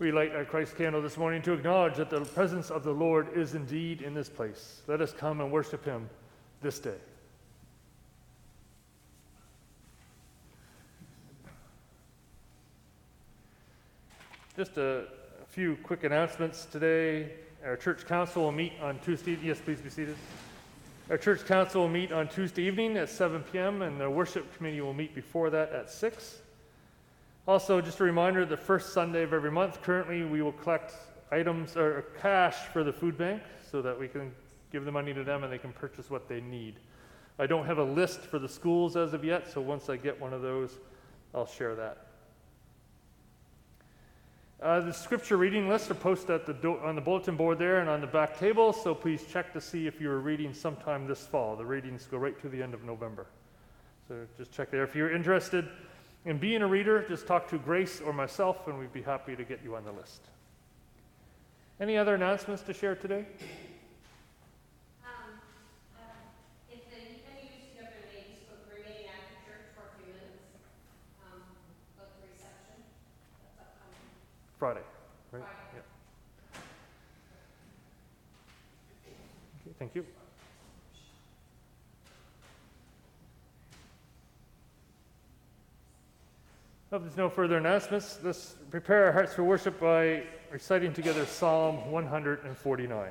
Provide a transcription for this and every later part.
We light our Christ candle this morning to acknowledge that the presence of the Lord is indeed in this place. Let us come and worship him this day. Just a, few quick announcements today. Our church council will meet on Tuesday. Yes, please be seated. Our church council will meet on Tuesday evening at 7 p.m., and the worship committee will meet before that at 6. Also, just a reminder the first Sunday of every month, currently we will collect items or cash for the food bank so that we can give the money to them and they can purchase what they need. I don't have a list for the schools as of yet, so once I get one of those, I'll share that. Uh, the scripture reading lists are posted the do- on the bulletin board there and on the back table, so please check to see if you're reading sometime this fall. The readings go right to the end of November. So just check there. If you're interested in being a reader, just talk to Grace or myself, and we'd be happy to get you on the list. Any other announcements to share today? Um, uh, if the, any of you have your ladies book remaining after church for a few minutes, um, book the reception, that's upcoming Friday, right? Friday. Yeah. Okay, thank you. There's no further announcements, let's prepare our hearts for worship by reciting together Psalm 149.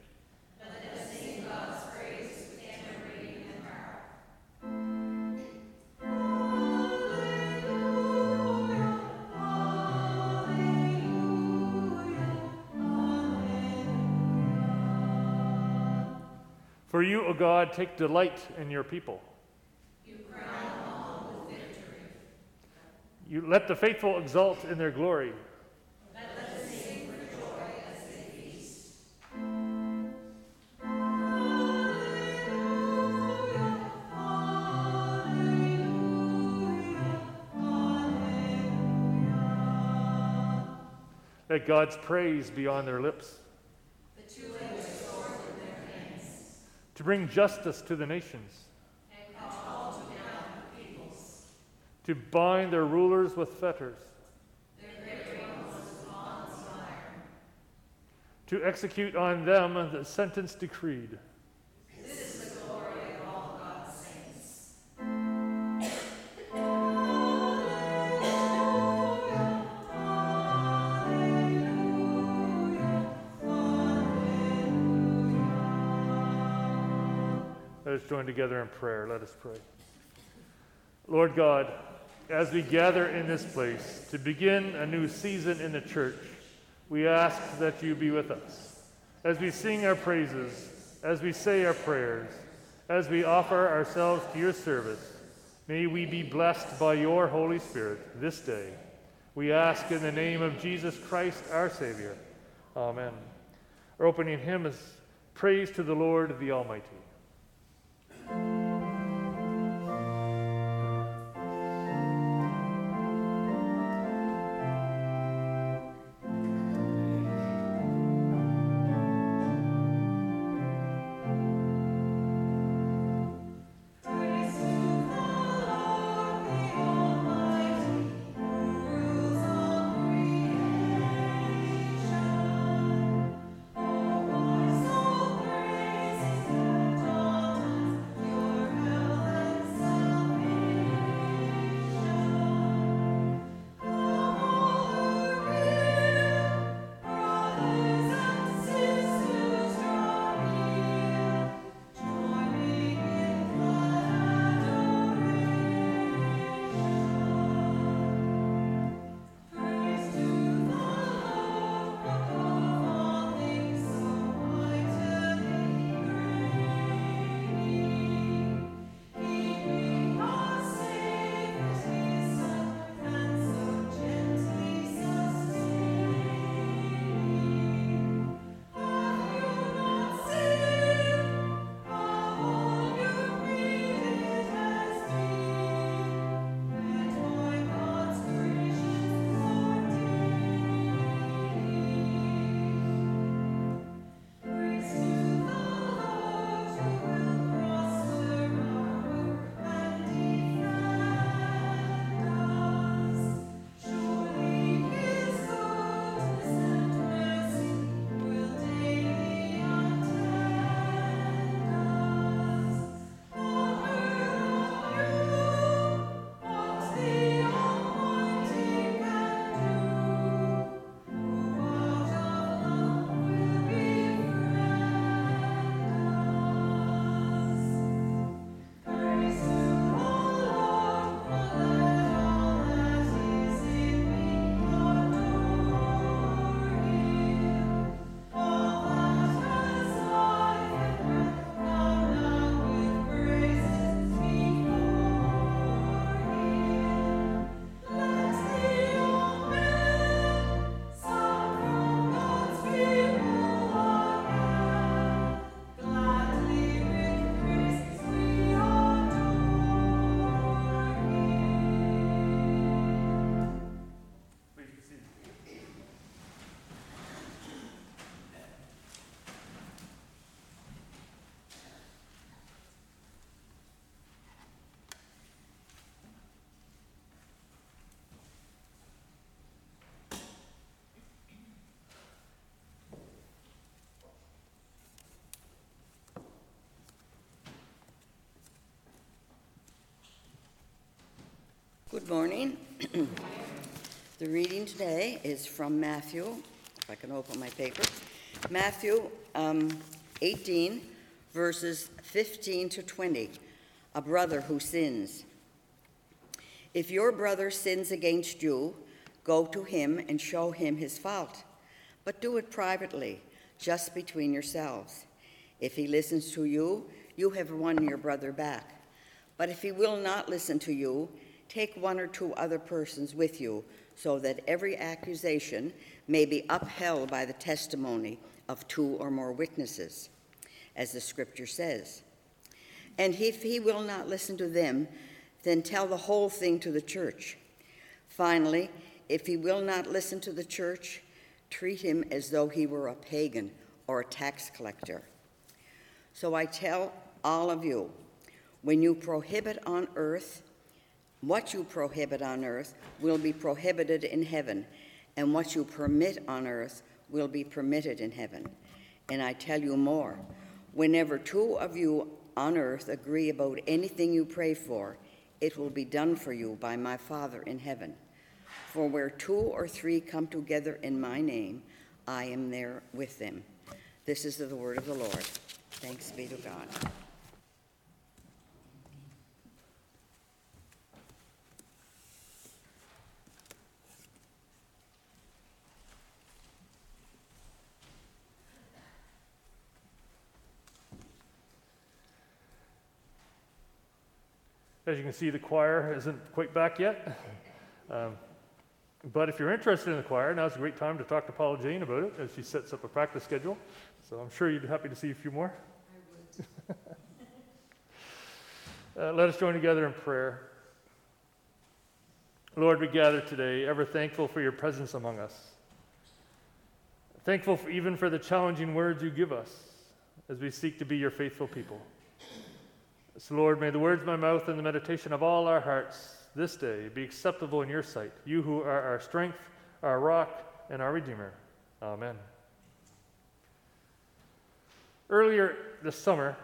God, take delight in your people. You crown all with victory. You let the faithful exult in their glory. Let God's praise be on their lips. To bring justice to the nations, to bind their rulers with fetters, to execute on them the sentence decreed. Join together in prayer. Let us pray. Lord God, as we gather in this place to begin a new season in the church, we ask that you be with us. As we sing our praises, as we say our prayers, as we offer ourselves to your service, may we be blessed by your Holy Spirit this day. We ask in the name of Jesus Christ, our Savior. Amen. Our opening hymn is Praise to the Lord the Almighty. The reading today is from Matthew, if I can open my paper. Matthew um, 18, verses 15 to 20. A brother who sins. If your brother sins against you, go to him and show him his fault, but do it privately, just between yourselves. If he listens to you, you have won your brother back. But if he will not listen to you, take one or two other persons with you so that every accusation may be upheld by the testimony of two or more witnesses, as the scripture says. And if he will not listen to them, then tell the whole thing to the church. Finally, if he will not listen to the church, treat him as though he were a pagan or a tax collector. So I tell all of you, when you prohibit on earth, what you prohibit on earth will be prohibited in heaven, and what you permit on earth will be permitted in heaven. And I tell you more whenever two of you on earth agree about anything you pray for, it will be done for you by my Father in heaven. For where two or three come together in my name, I am there with them. This is the word of the Lord. Thanks be to God. As you can see, the choir isn't quite back yet. Um, but if you're interested in the choir, now's a great time to talk to Paula Jane about it as she sets up a practice schedule. So I'm sure you'd be happy to see a few more. uh, let us join together in prayer. Lord, we gather today, ever thankful for your presence among us. Thankful for, even for the challenging words you give us as we seek to be your faithful people. So, Lord, may the words of my mouth and the meditation of all our hearts this day be acceptable in your sight, you who are our strength, our rock, and our Redeemer. Amen. Earlier this summer,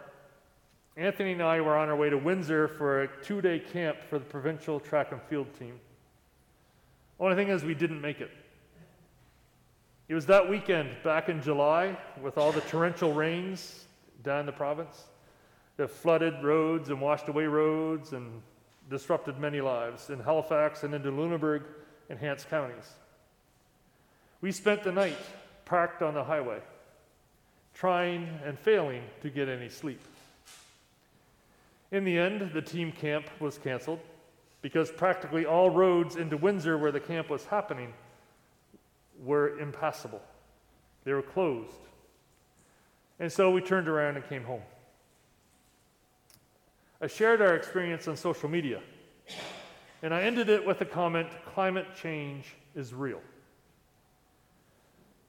Anthony and I were on our way to Windsor for a two day camp for the provincial track and field team. Only thing is, we didn't make it. It was that weekend back in July with all the torrential rains down the province that flooded roads and washed away roads and disrupted many lives in Halifax and into Lunenburg and Hants counties. We spent the night parked on the highway, trying and failing to get any sleep. In the end, the team camp was canceled because practically all roads into Windsor, where the camp was happening, were impassable. They were closed. And so we turned around and came home. I shared our experience on social media, and I ended it with the comment climate change is real.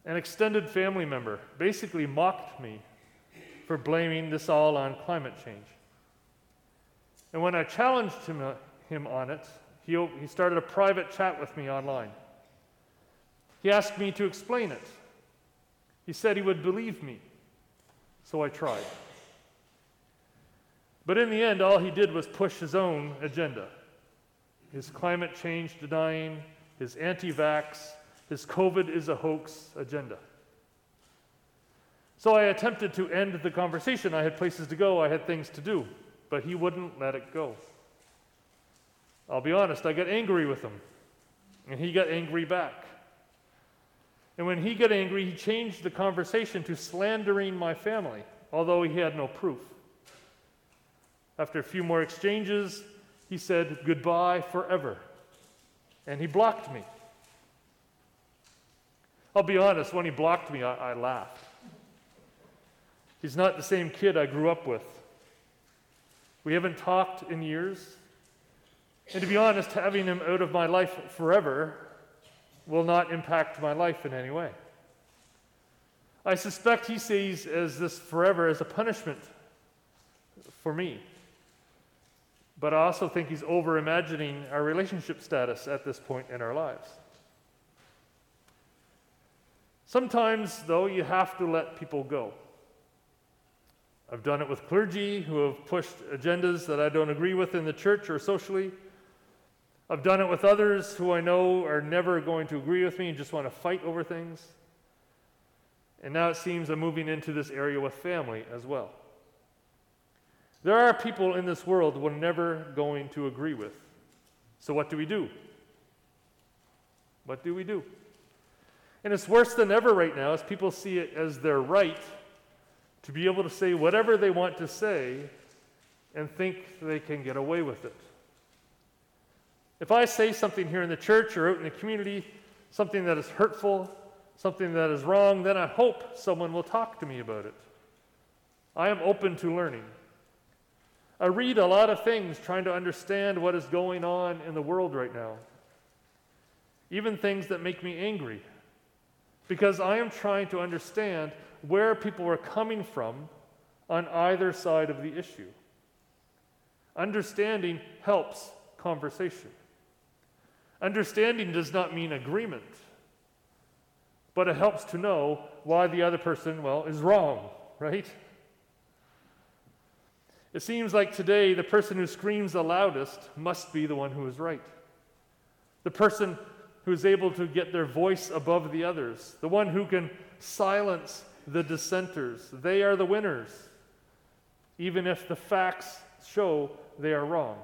An extended family member basically mocked me for blaming this all on climate change. And when I challenged him, uh, him on it, he, he started a private chat with me online. He asked me to explain it. He said he would believe me, so I tried. But in the end, all he did was push his own agenda his climate change denying, his anti vax, his COVID is a hoax agenda. So I attempted to end the conversation. I had places to go, I had things to do, but he wouldn't let it go. I'll be honest, I got angry with him, and he got angry back. And when he got angry, he changed the conversation to slandering my family, although he had no proof. After a few more exchanges, he said goodbye forever. And he blocked me. I'll be honest, when he blocked me, I, I laughed. He's not the same kid I grew up with. We haven't talked in years. And to be honest, having him out of my life forever will not impact my life in any way. I suspect he sees as this forever as a punishment for me. But I also think he's over imagining our relationship status at this point in our lives. Sometimes, though, you have to let people go. I've done it with clergy who have pushed agendas that I don't agree with in the church or socially. I've done it with others who I know are never going to agree with me and just want to fight over things. And now it seems I'm moving into this area with family as well. There are people in this world we're never going to agree with. So, what do we do? What do we do? And it's worse than ever right now as people see it as their right to be able to say whatever they want to say and think they can get away with it. If I say something here in the church or out in the community, something that is hurtful, something that is wrong, then I hope someone will talk to me about it. I am open to learning. I read a lot of things trying to understand what is going on in the world right now, even things that make me angry, because I am trying to understand where people are coming from on either side of the issue. Understanding helps conversation. Understanding does not mean agreement, but it helps to know why the other person, well, is wrong, right? It seems like today the person who screams the loudest must be the one who is right. The person who is able to get their voice above the others, the one who can silence the dissenters. They are the winners, even if the facts show they are wrong.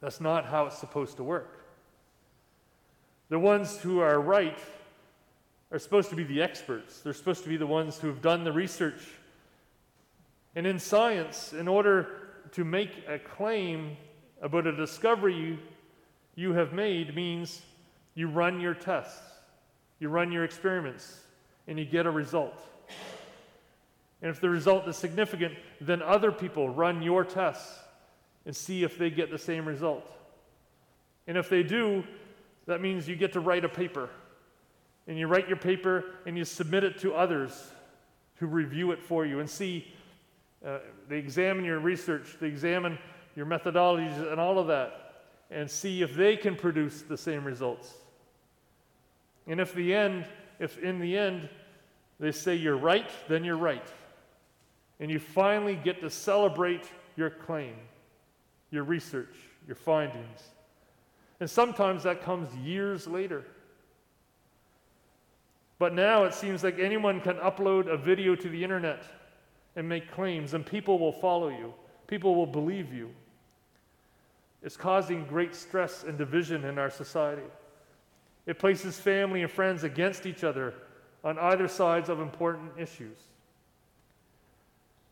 That's not how it's supposed to work. The ones who are right are supposed to be the experts. They're supposed to be the ones who have done the research. And in science, in order to make a claim about a discovery you, you have made, means you run your tests, you run your experiments, and you get a result. And if the result is significant, then other people run your tests and see if they get the same result. And if they do, that means you get to write a paper. And you write your paper and you submit it to others who review it for you and see. Uh, they examine your research, they examine your methodologies and all of that, and see if they can produce the same results. And if the end, if in the end they say you're right, then you're right. And you finally get to celebrate your claim your research, your findings. And sometimes that comes years later. But now it seems like anyone can upload a video to the internet and make claims, and people will follow you. People will believe you. It's causing great stress and division in our society. It places family and friends against each other on either sides of important issues.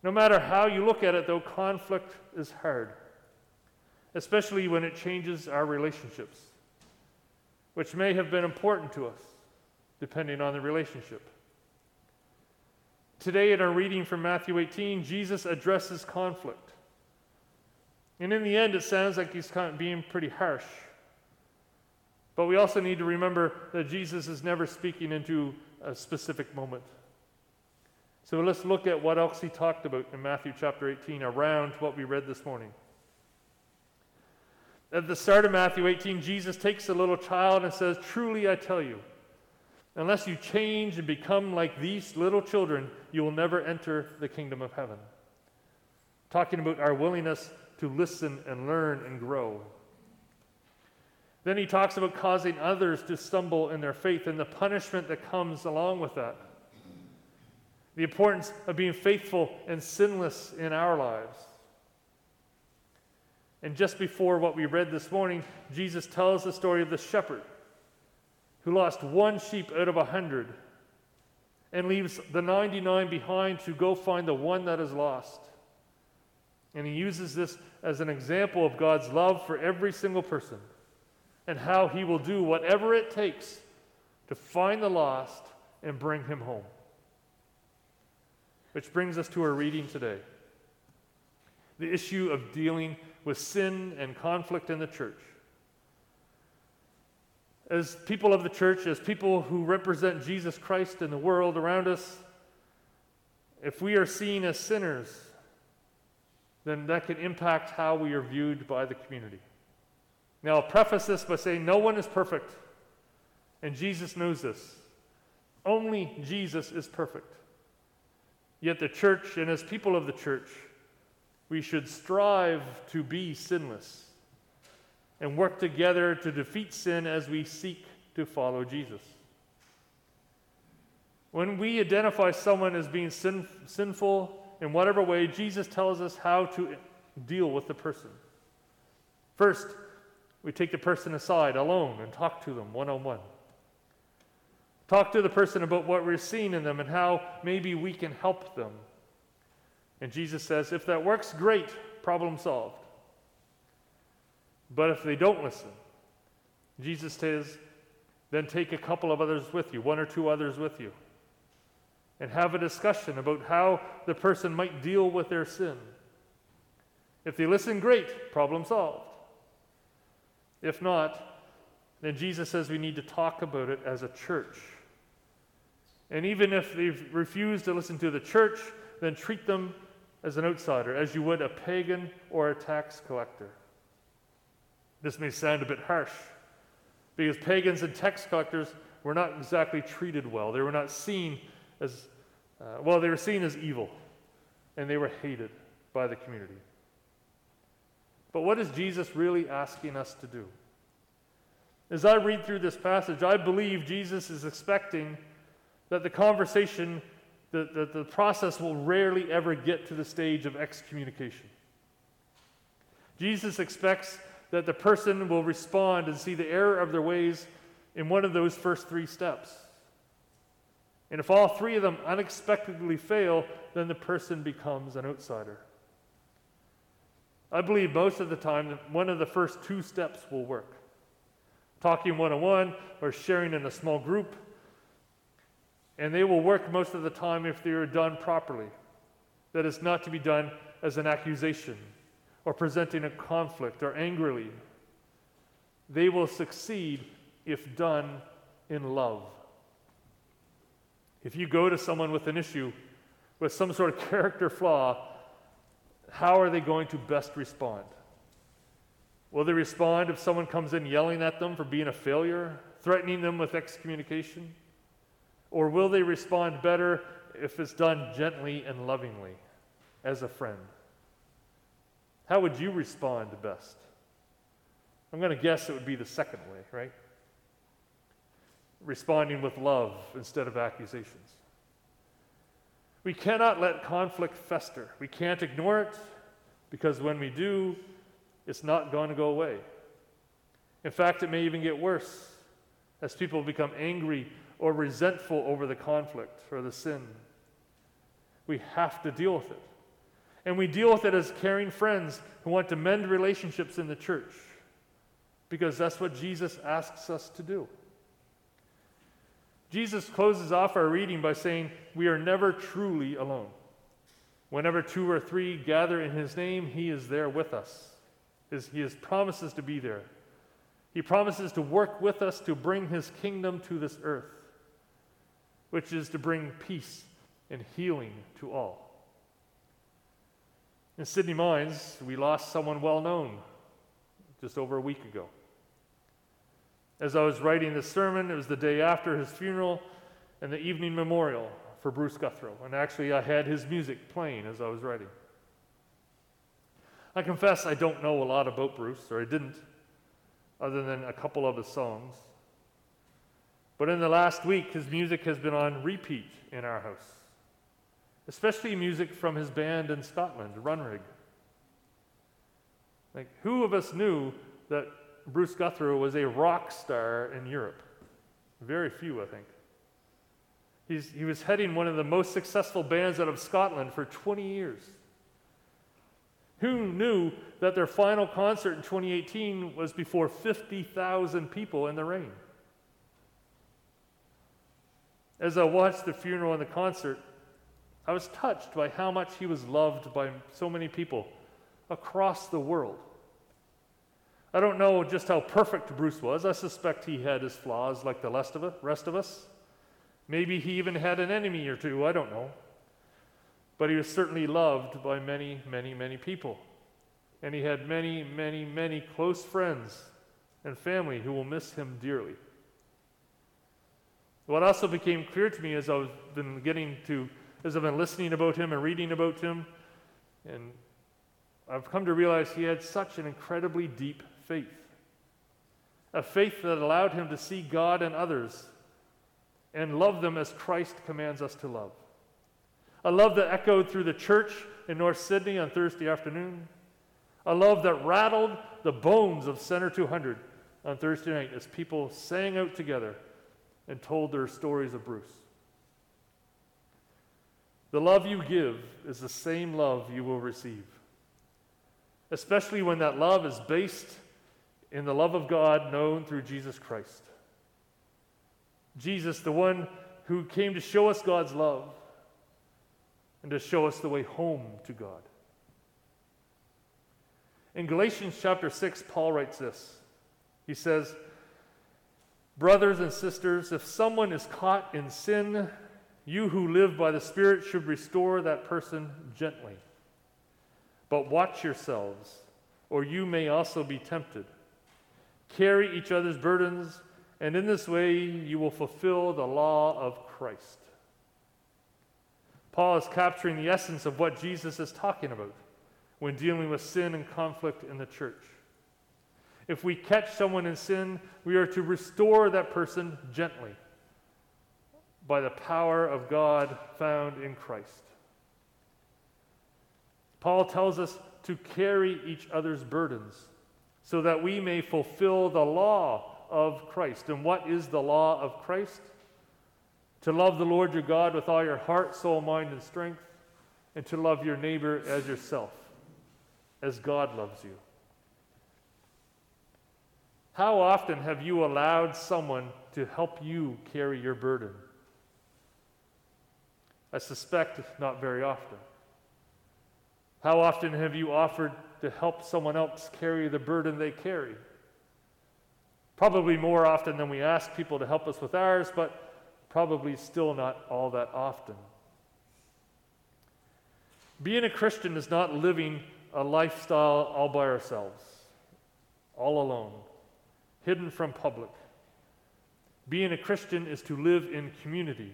No matter how you look at it, though, conflict is hard especially when it changes our relationships, which may have been important to us, depending on the relationship. Today, in our reading from Matthew 18, Jesus addresses conflict. And in the end, it sounds like he's kind of being pretty harsh. But we also need to remember that Jesus is never speaking into a specific moment. So let's look at what else he talked about in Matthew chapter 18 around what we read this morning. At the start of Matthew 18, Jesus takes a little child and says, Truly I tell you, unless you change and become like these little children, you will never enter the kingdom of heaven. Talking about our willingness to listen and learn and grow. Then he talks about causing others to stumble in their faith and the punishment that comes along with that. The importance of being faithful and sinless in our lives. And just before what we read this morning, Jesus tells the story of the shepherd who lost one sheep out of a hundred and leaves the 99 behind to go find the one that is lost. And he uses this as an example of God's love for every single person and how he will do whatever it takes to find the lost and bring him home. Which brings us to our reading today the issue of dealing with sin and conflict in the church. As people of the church, as people who represent Jesus Christ in the world around us, if we are seen as sinners, then that can impact how we are viewed by the community. Now, I'll preface this by saying no one is perfect, and Jesus knows this. Only Jesus is perfect. Yet the church, and as people of the church, we should strive to be sinless. And work together to defeat sin as we seek to follow Jesus. When we identify someone as being sin, sinful in whatever way, Jesus tells us how to deal with the person. First, we take the person aside alone and talk to them one on one. Talk to the person about what we're seeing in them and how maybe we can help them. And Jesus says, if that works, great, problem solved. But if they don't listen, Jesus says, then take a couple of others with you, one or two others with you, and have a discussion about how the person might deal with their sin. If they listen, great, problem solved. If not, then Jesus says we need to talk about it as a church. And even if they refuse to listen to the church, then treat them as an outsider, as you would a pagan or a tax collector. This may sound a bit harsh, because pagans and tax collectors were not exactly treated well. They were not seen as, uh, well, they were seen as evil, and they were hated by the community. But what is Jesus really asking us to do? As I read through this passage, I believe Jesus is expecting that the conversation, that the, the process will rarely ever get to the stage of excommunication. Jesus expects that the person will respond and see the error of their ways in one of those first three steps. And if all three of them unexpectedly fail, then the person becomes an outsider. I believe most of the time that one of the first two steps will work talking one on one or sharing in a small group. And they will work most of the time if they are done properly. That is not to be done as an accusation or presenting a conflict or angrily. They will succeed if done in love. If you go to someone with an issue, with some sort of character flaw, how are they going to best respond? Will they respond if someone comes in yelling at them for being a failure, threatening them with excommunication? Or will they respond better if it's done gently and lovingly as a friend? How would you respond best? I'm going to guess it would be the second way, right? Responding with love instead of accusations. We cannot let conflict fester. We can't ignore it because when we do, it's not going to go away. In fact, it may even get worse as people become angry or resentful over the conflict or the sin. We have to deal with it. And we deal with it as caring friends who want to mend relationships in the church because that's what Jesus asks us to do. Jesus closes off our reading by saying, We are never truly alone. Whenever two or three gather in his name, he is there with us. He has promises to be there. He promises to work with us to bring his kingdom to this earth, which is to bring peace and healing to all. In Sydney Mines, we lost someone well known just over a week ago. As I was writing this sermon, it was the day after his funeral and the evening memorial for Bruce Guthro. And actually, I had his music playing as I was writing. I confess I don't know a lot about Bruce, or I didn't, other than a couple of his songs. But in the last week, his music has been on repeat in our house especially music from his band in Scotland, Runrig. Like, who of us knew that Bruce Guthro was a rock star in Europe? Very few, I think. He's, he was heading one of the most successful bands out of Scotland for 20 years. Who knew that their final concert in 2018 was before 50,000 people in the rain? As I watched the funeral and the concert, I was touched by how much he was loved by so many people across the world. I don't know just how perfect Bruce was. I suspect he had his flaws like the rest of us. Maybe he even had an enemy or two. I don't know. But he was certainly loved by many, many, many people. And he had many, many, many close friends and family who will miss him dearly. What also became clear to me as I've been getting to as I've been listening about him and reading about him, and I've come to realize he had such an incredibly deep faith. a faith that allowed him to see God and others and love them as Christ commands us to love. A love that echoed through the church in North Sydney on Thursday afternoon. A love that rattled the bones of Center 200 on Thursday night as people sang out together and told their stories of Bruce. The love you give is the same love you will receive, especially when that love is based in the love of God known through Jesus Christ. Jesus, the one who came to show us God's love and to show us the way home to God. In Galatians chapter 6, Paul writes this. He says, Brothers and sisters, if someone is caught in sin, you who live by the Spirit should restore that person gently. But watch yourselves, or you may also be tempted. Carry each other's burdens, and in this way you will fulfill the law of Christ. Paul is capturing the essence of what Jesus is talking about when dealing with sin and conflict in the church. If we catch someone in sin, we are to restore that person gently by the power of God found in Christ. Paul tells us to carry each other's burdens so that we may fulfill the law of Christ. And what is the law of Christ? To love the Lord your God with all your heart, soul, mind, and strength, and to love your neighbor as yourself, as God loves you. How often have you allowed someone to help you carry your burden? I suspect not very often. How often have you offered to help someone else carry the burden they carry. Probably more often than we ask people to help us with ours, but probably still not all that often. Being a Christian is not living a lifestyle all by ourselves, all alone, hidden from public. Being a Christian is to live in community,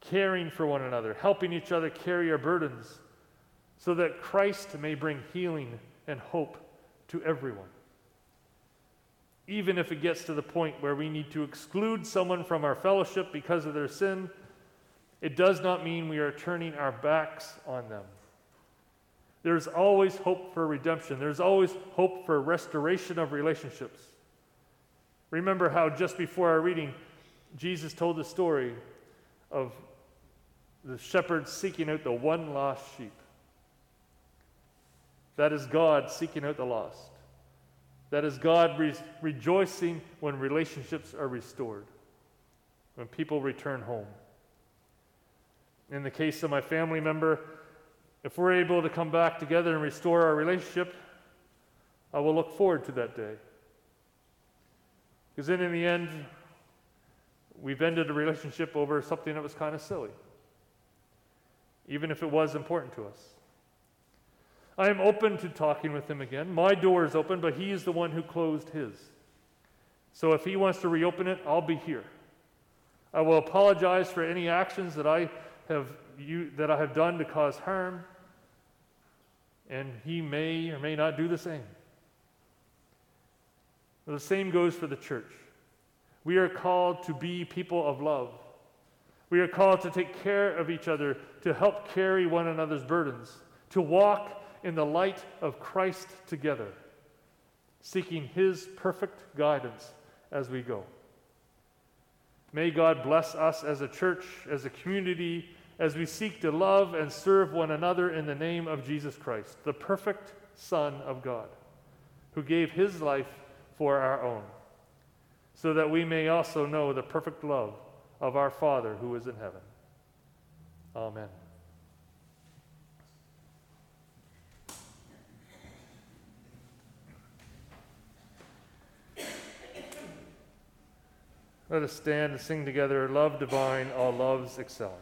caring for one another, helping each other carry our burdens so that Christ may bring healing and hope to everyone. Even if it gets to the point where we need to exclude someone from our fellowship because of their sin, it does not mean we are turning our backs on them. There's always hope for redemption. There's always hope for restoration of relationships. Remember how just before our reading, Jesus told the story of the shepherd seeking out the one lost sheep. That is God seeking out the lost. That is God re- rejoicing when relationships are restored, when people return home. In the case of my family member, if we're able to come back together and restore our relationship, I will look forward to that day. Because then, in the end, we've ended a relationship over something that was kind of silly, even if it was important to us. I am open to talking with him again. My door is open, but he is the one who closed his. So if he wants to reopen it, I'll be here. I will apologize for any actions that I have you, that I have done to cause harm, and he may or may not do the same. The same goes for the church. We are called to be people of love. We are called to take care of each other, to help carry one another's burdens, to walk in the light of Christ together, seeking His perfect guidance as we go. May God bless us as a church, as a community, as we seek to love and serve one another in the name of Jesus Christ, the perfect Son of God, who gave His life for our own, so that we may also know the perfect love of our Father who is in heaven. Amen. Let us stand and sing together, Love Divine, All Loves Excelling.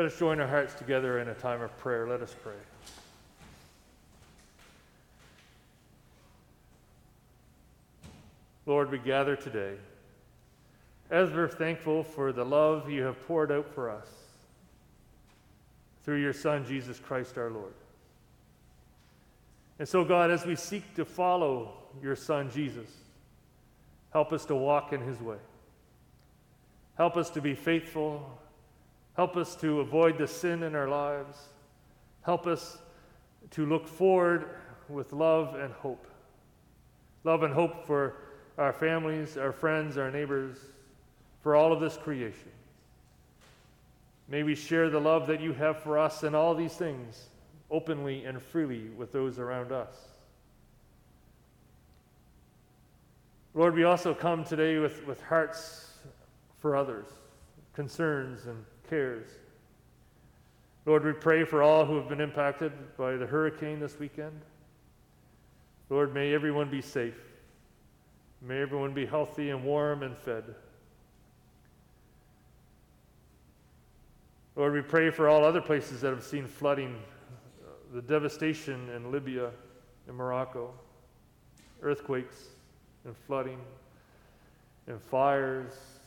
Let us join our hearts together in a time of prayer. Let us pray. Lord, we gather today as we're thankful for the love you have poured out for us through your Son, Jesus Christ our Lord. And so, God, as we seek to follow your Son, Jesus, help us to walk in his way. Help us to be faithful. Help us to avoid the sin in our lives. Help us to look forward with love and hope. Love and hope for our families, our friends, our neighbors, for all of this creation. May we share the love that you have for us and all these things openly and freely with those around us. Lord, we also come today with, with hearts for others, concerns and cares. Lord, we pray for all who have been impacted by the hurricane this weekend. Lord, may everyone be safe. May everyone be healthy and warm and fed. Lord, we pray for all other places that have seen flooding, the devastation in Libya and Morocco, earthquakes and flooding and fires.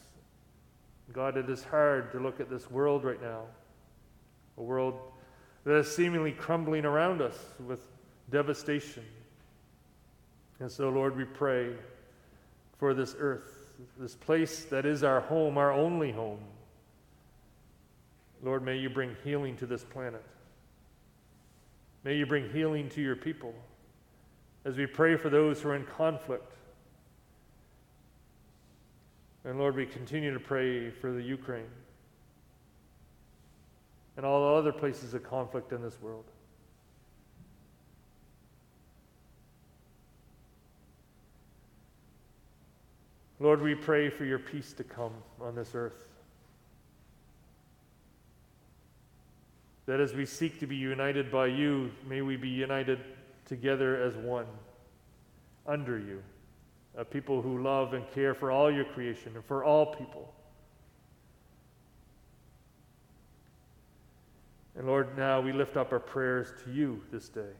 God, it is hard to look at this world right now, a world that is seemingly crumbling around us with devastation. And so, Lord, we pray for this earth, this place that is our home, our only home. Lord, may you bring healing to this planet. May you bring healing to your people as we pray for those who are in conflict. And Lord, we continue to pray for the Ukraine and all the other places of conflict in this world. Lord, we pray for your peace to come on this earth. That as we seek to be united by you, may we be united together as one, under you, a people who love and care for all your creation and for all people. And Lord, now we lift up our prayers to you this day.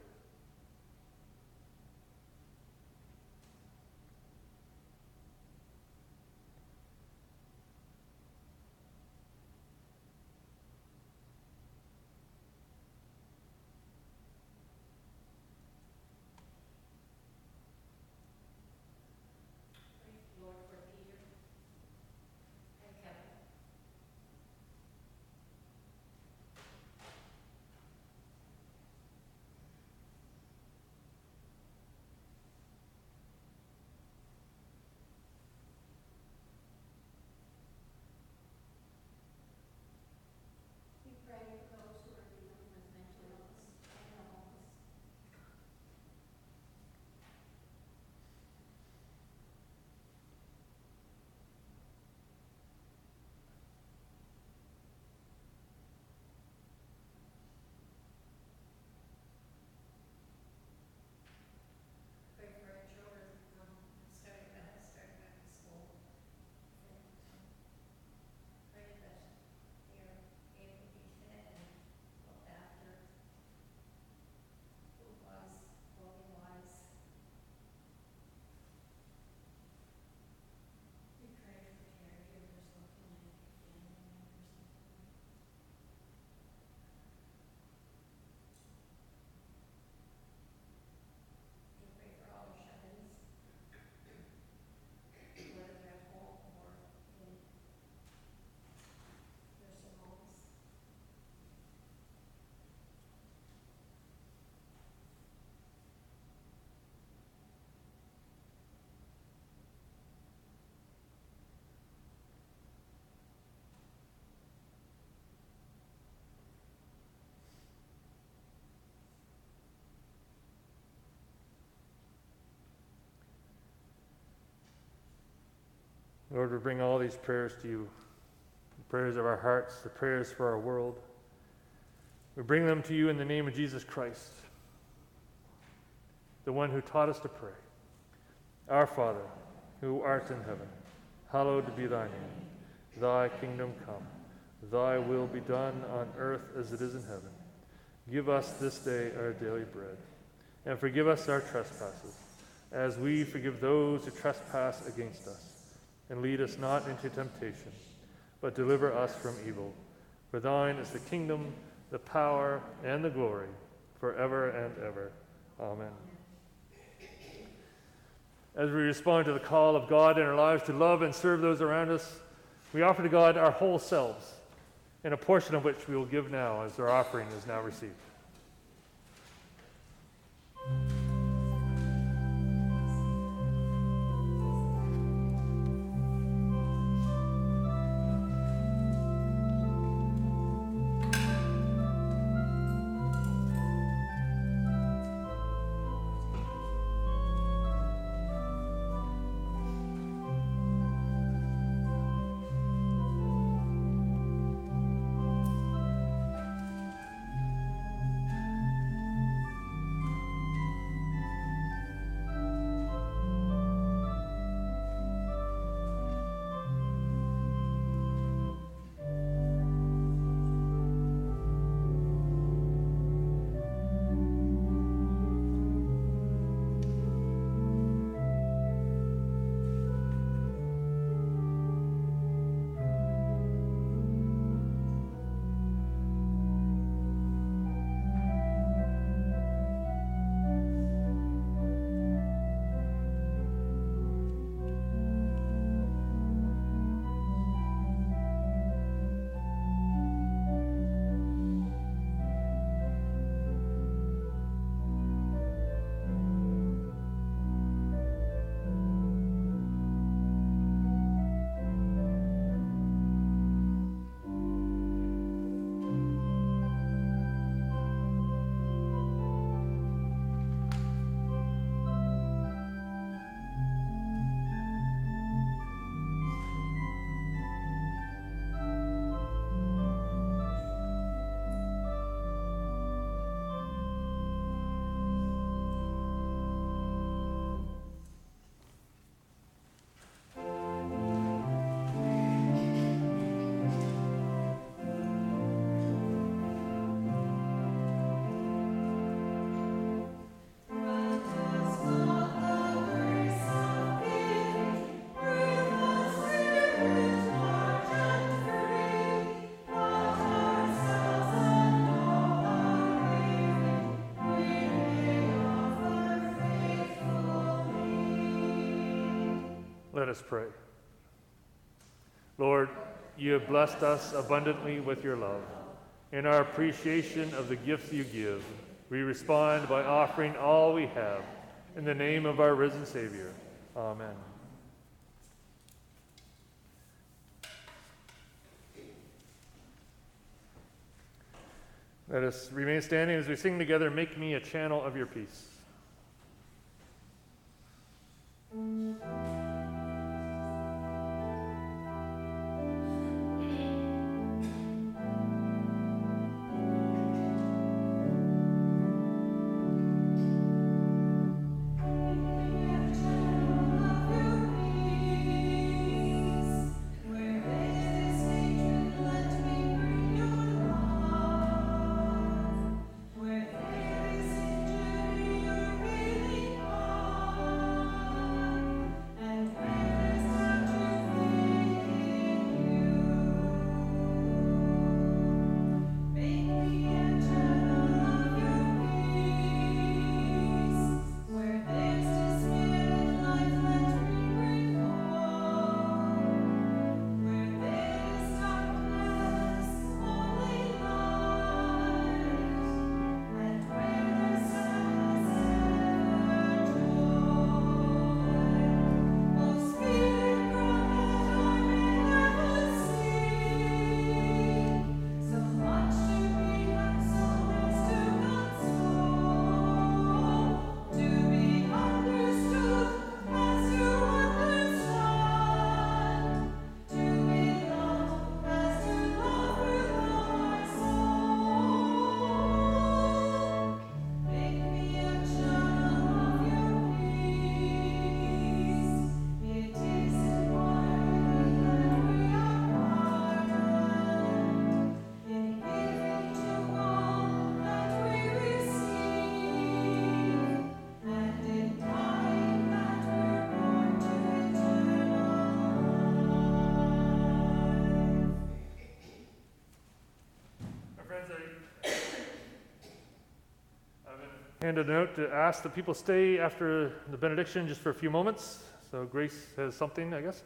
Lord, we bring all these prayers to you the prayers of our hearts, the prayers for our world. We bring them to you in the name of Jesus Christ, the one who taught us to pray. Our Father, who art in heaven, hallowed be thy name. Thy kingdom come. Thy will be done on earth as it is in heaven. Give us this day our daily bread, and forgive us our trespasses, as we forgive those who trespass against us. And lead us not into temptation, but deliver us from evil. For thine is the kingdom, the power, and the glory, forever and ever. Amen. As we respond to the call of God in our lives to love and serve those around us, we offer to God our whole selves and a portion of which we will give now as our offering is now received. Us pray. Lord, you have blessed us abundantly with your love. In our appreciation of the gifts you give, we respond by offering all we have in the name of our risen Savior. Amen. Let us remain standing as we sing together, Make Me a Channel of Your Peace. Handed a note to ask that people stay after the benediction just for a few moments. So Grace has something, I guess.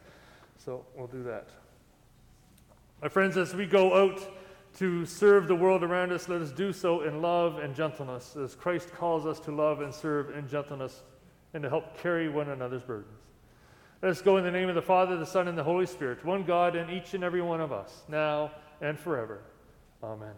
So we'll do that. My friends, as we go out to serve the world around us, let us do so in love and gentleness, as Christ calls us to love and serve in gentleness and to help carry one another's burdens. Let us go in the name of the Father, the Son, and the Holy Spirit, one God in each and every one of us, now and forever. Amen.